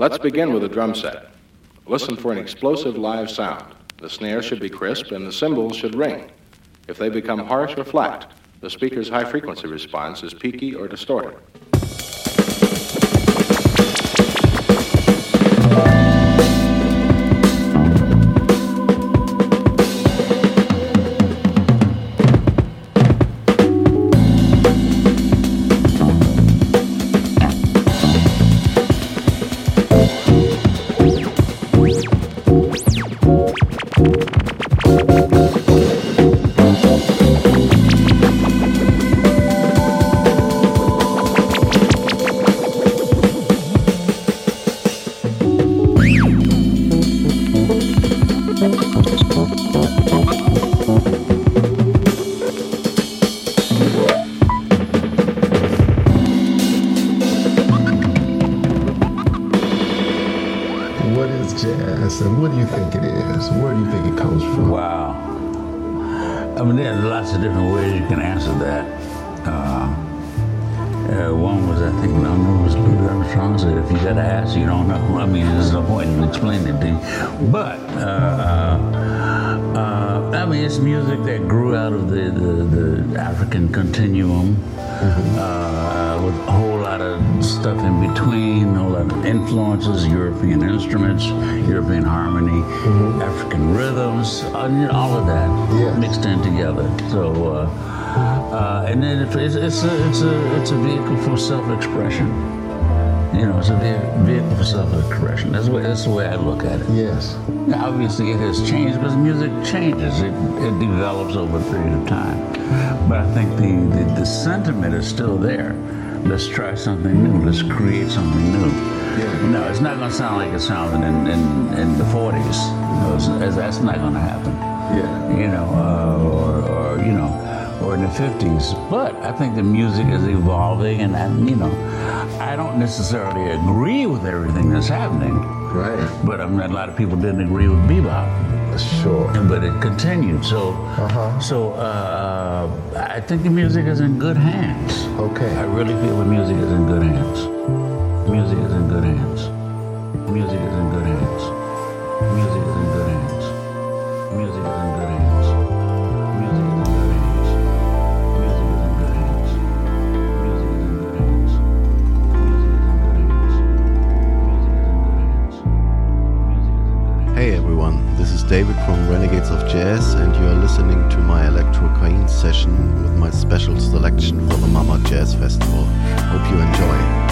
Let's begin with a drum set. Listen for an explosive live sound. The snare should be crisp and the cymbals should ring. If they become harsh or flat, the speaker's high frequency response is peaky or distorted. Uh, uh, it's a, it's a, it's a vehicle for self-expression. You know, it's a vehicle for self-expression. That's the way, that's the way I look at it. Yes. Now, obviously, it has changed because music changes. It, it develops over a period of time. But I think the, the, the sentiment is still there. Let's try something new. Let's create something new. Yeah. No, it's not going to sound like it sounded in, in, in the 40s. You know, that's not going to happen. Yeah. You know, uh, or, or, you know, or in the 50s. But I think the music is evolving, and, I, you know, I don't necessarily agree with everything that's happening. Right. But I mean, a lot of people didn't agree with bebop. Sure. But it continued. So, uh-huh. so uh, I think the music is in good hands. Okay. I really feel the music is in good hands. Music is in good hands. Music is in good hands. David from Renegades of Jazz, and you are listening to my Electrocaine session with my special selection for the Mama Jaz Festival. Hope you enjoy.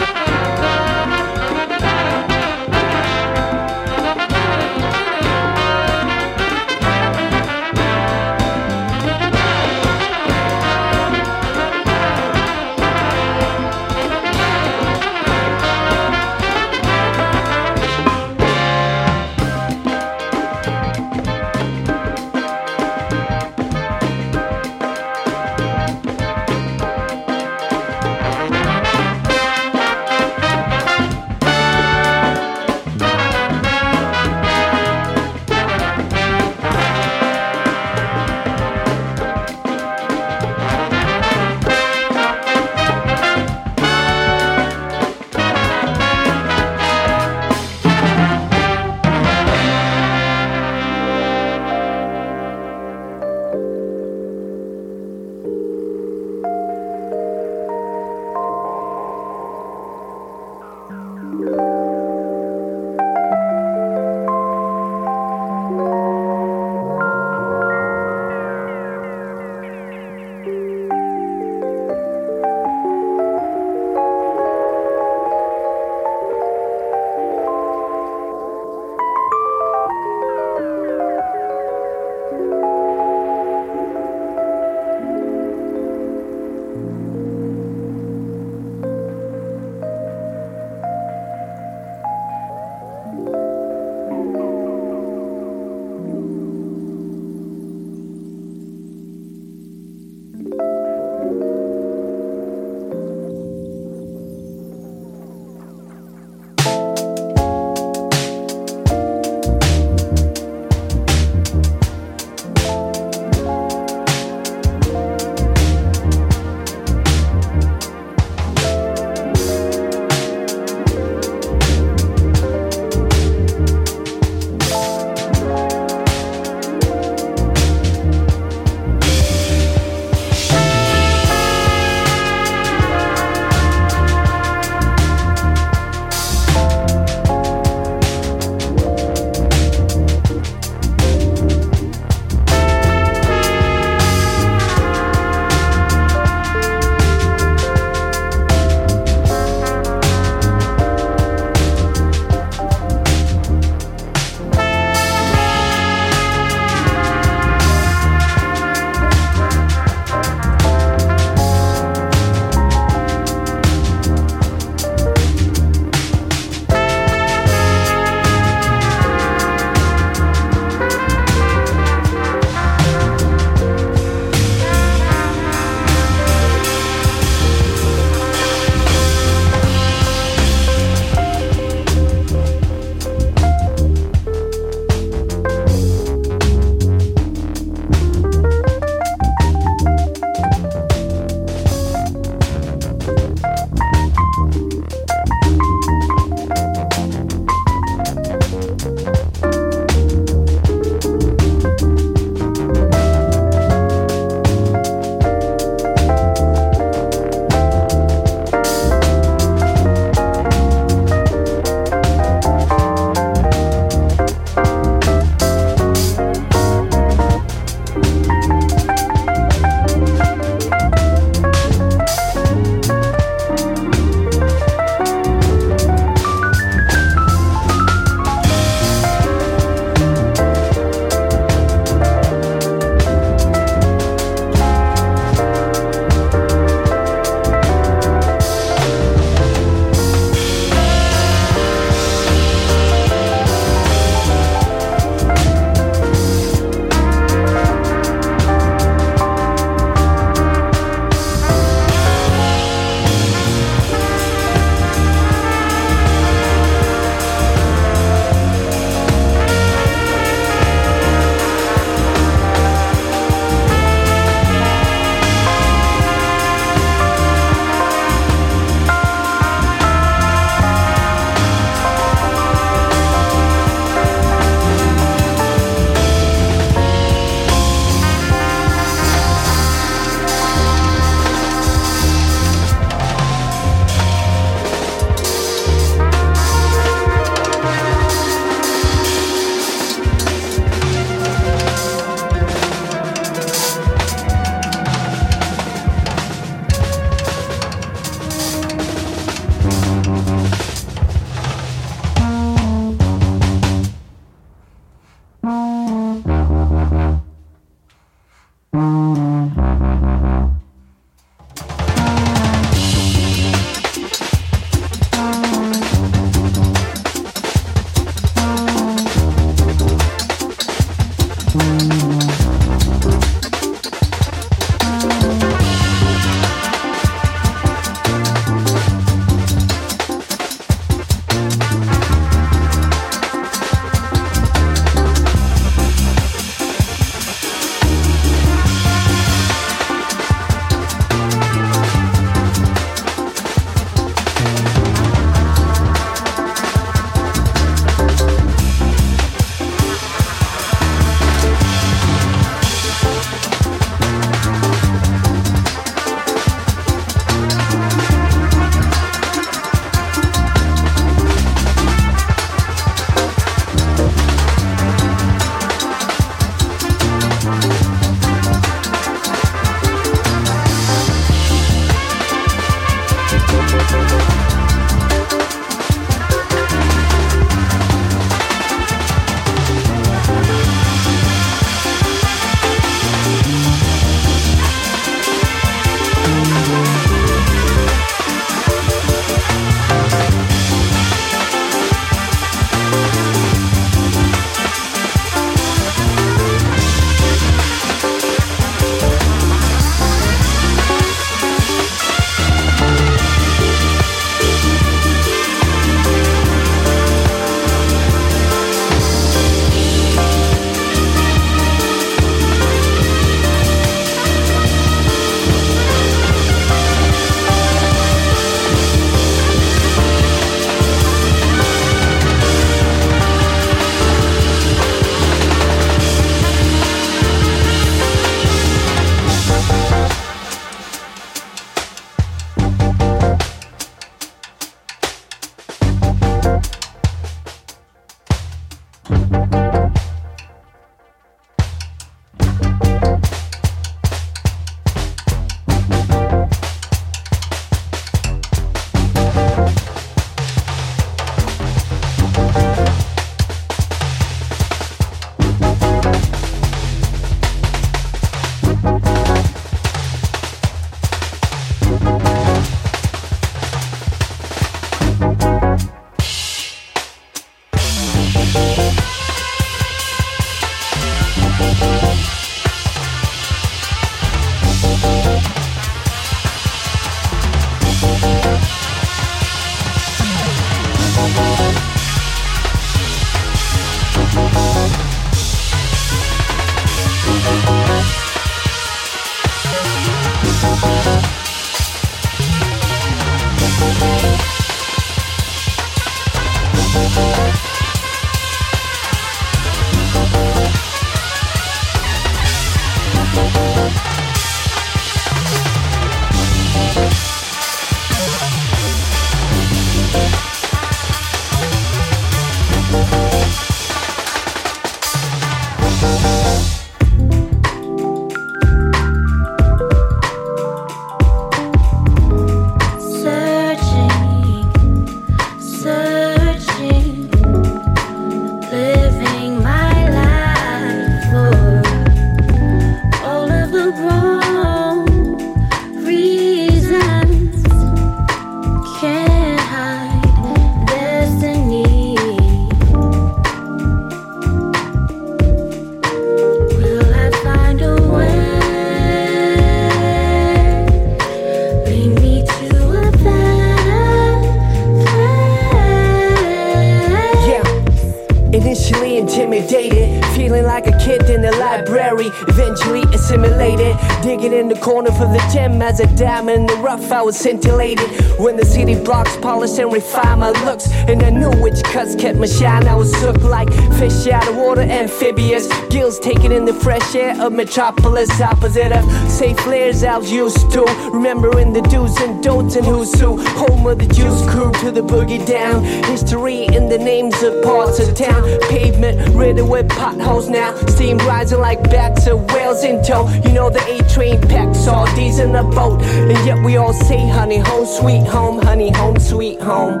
Was scintillated when the city blocks polished and refined my looks. And I knew which cuts kept my shine. I was soaked like fish out of water, amphibious. Gills taking in the fresh air of metropolis, opposite of safe flares I was used to. Remembering the do's and don'ts and who's who. Home of the juice crew to the boogie down. History in the names of parts of town. Pavement riddled with potholes now. Steam rising like backs of whales in tow. You know the A train packs all these in a boat. And yet we all say, honey, home sweet home, honey, home sweet home.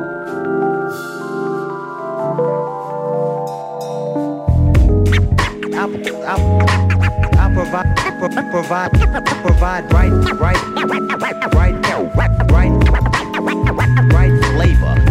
I, provide, provide, provide right, right, right, right, right, right flavor.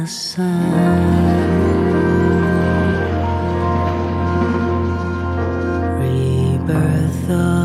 The sun. Rebirth of